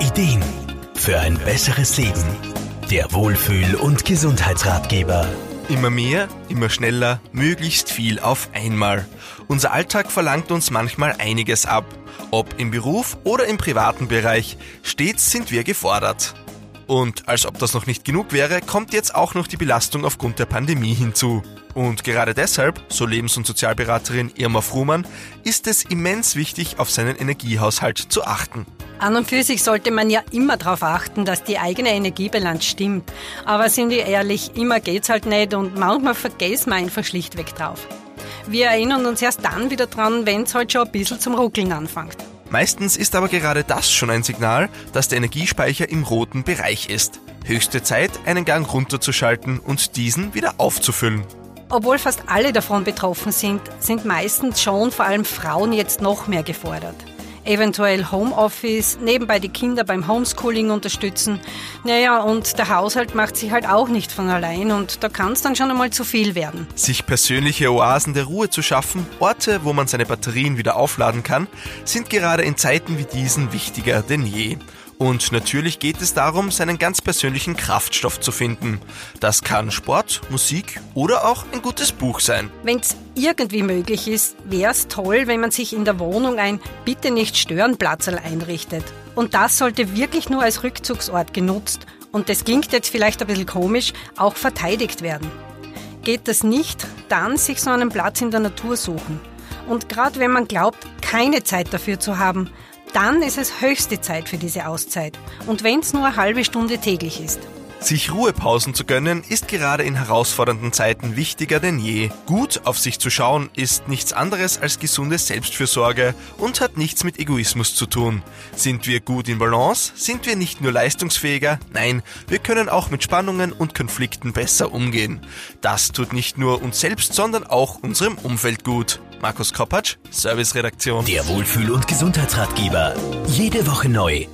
Ideen für ein besseres Leben. Der Wohlfühl- und Gesundheitsratgeber. Immer mehr, immer schneller, möglichst viel auf einmal. Unser Alltag verlangt uns manchmal einiges ab. Ob im Beruf oder im privaten Bereich, stets sind wir gefordert. Und als ob das noch nicht genug wäre, kommt jetzt auch noch die Belastung aufgrund der Pandemie hinzu. Und gerade deshalb, so Lebens- und Sozialberaterin Irma Fruhmann, ist es immens wichtig, auf seinen Energiehaushalt zu achten. An und für sich sollte man ja immer darauf achten, dass die eigene Energiebilanz stimmt. Aber sind wir ehrlich, immer geht's halt nicht und manchmal vergessen wir einfach schlichtweg drauf. Wir erinnern uns erst dann wieder dran, wenn's halt schon ein bisschen zum Ruckeln anfängt. Meistens ist aber gerade das schon ein Signal, dass der Energiespeicher im roten Bereich ist. Höchste Zeit, einen Gang runterzuschalten und diesen wieder aufzufüllen. Obwohl fast alle davon betroffen sind, sind meistens schon vor allem Frauen jetzt noch mehr gefordert eventuell Homeoffice, nebenbei die Kinder beim Homeschooling unterstützen. Naja, und der Haushalt macht sich halt auch nicht von allein und da kann es dann schon einmal zu viel werden. Sich persönliche Oasen der Ruhe zu schaffen, Orte, wo man seine Batterien wieder aufladen kann, sind gerade in Zeiten wie diesen wichtiger denn je. Und natürlich geht es darum, seinen ganz persönlichen Kraftstoff zu finden. Das kann Sport, Musik oder auch ein gutes Buch sein. Wenn es irgendwie möglich ist, wäre es toll, wenn man sich in der Wohnung ein Bitte nicht stören Platzerl einrichtet. Und das sollte wirklich nur als Rückzugsort genutzt und das klingt jetzt vielleicht ein bisschen komisch, auch verteidigt werden. Geht das nicht, dann sich so einen Platz in der Natur suchen. Und gerade wenn man glaubt, keine Zeit dafür zu haben, dann ist es höchste Zeit für diese Auszeit. Und wenn es nur eine halbe Stunde täglich ist. Sich Ruhepausen zu gönnen, ist gerade in herausfordernden Zeiten wichtiger denn je. Gut auf sich zu schauen, ist nichts anderes als gesunde Selbstfürsorge und hat nichts mit Egoismus zu tun. Sind wir gut in Balance, sind wir nicht nur leistungsfähiger, nein, wir können auch mit Spannungen und Konflikten besser umgehen. Das tut nicht nur uns selbst, sondern auch unserem Umfeld gut. Markus Koppatsch, Serviceredaktion. Der Wohlfühl- und Gesundheitsratgeber. Jede Woche neu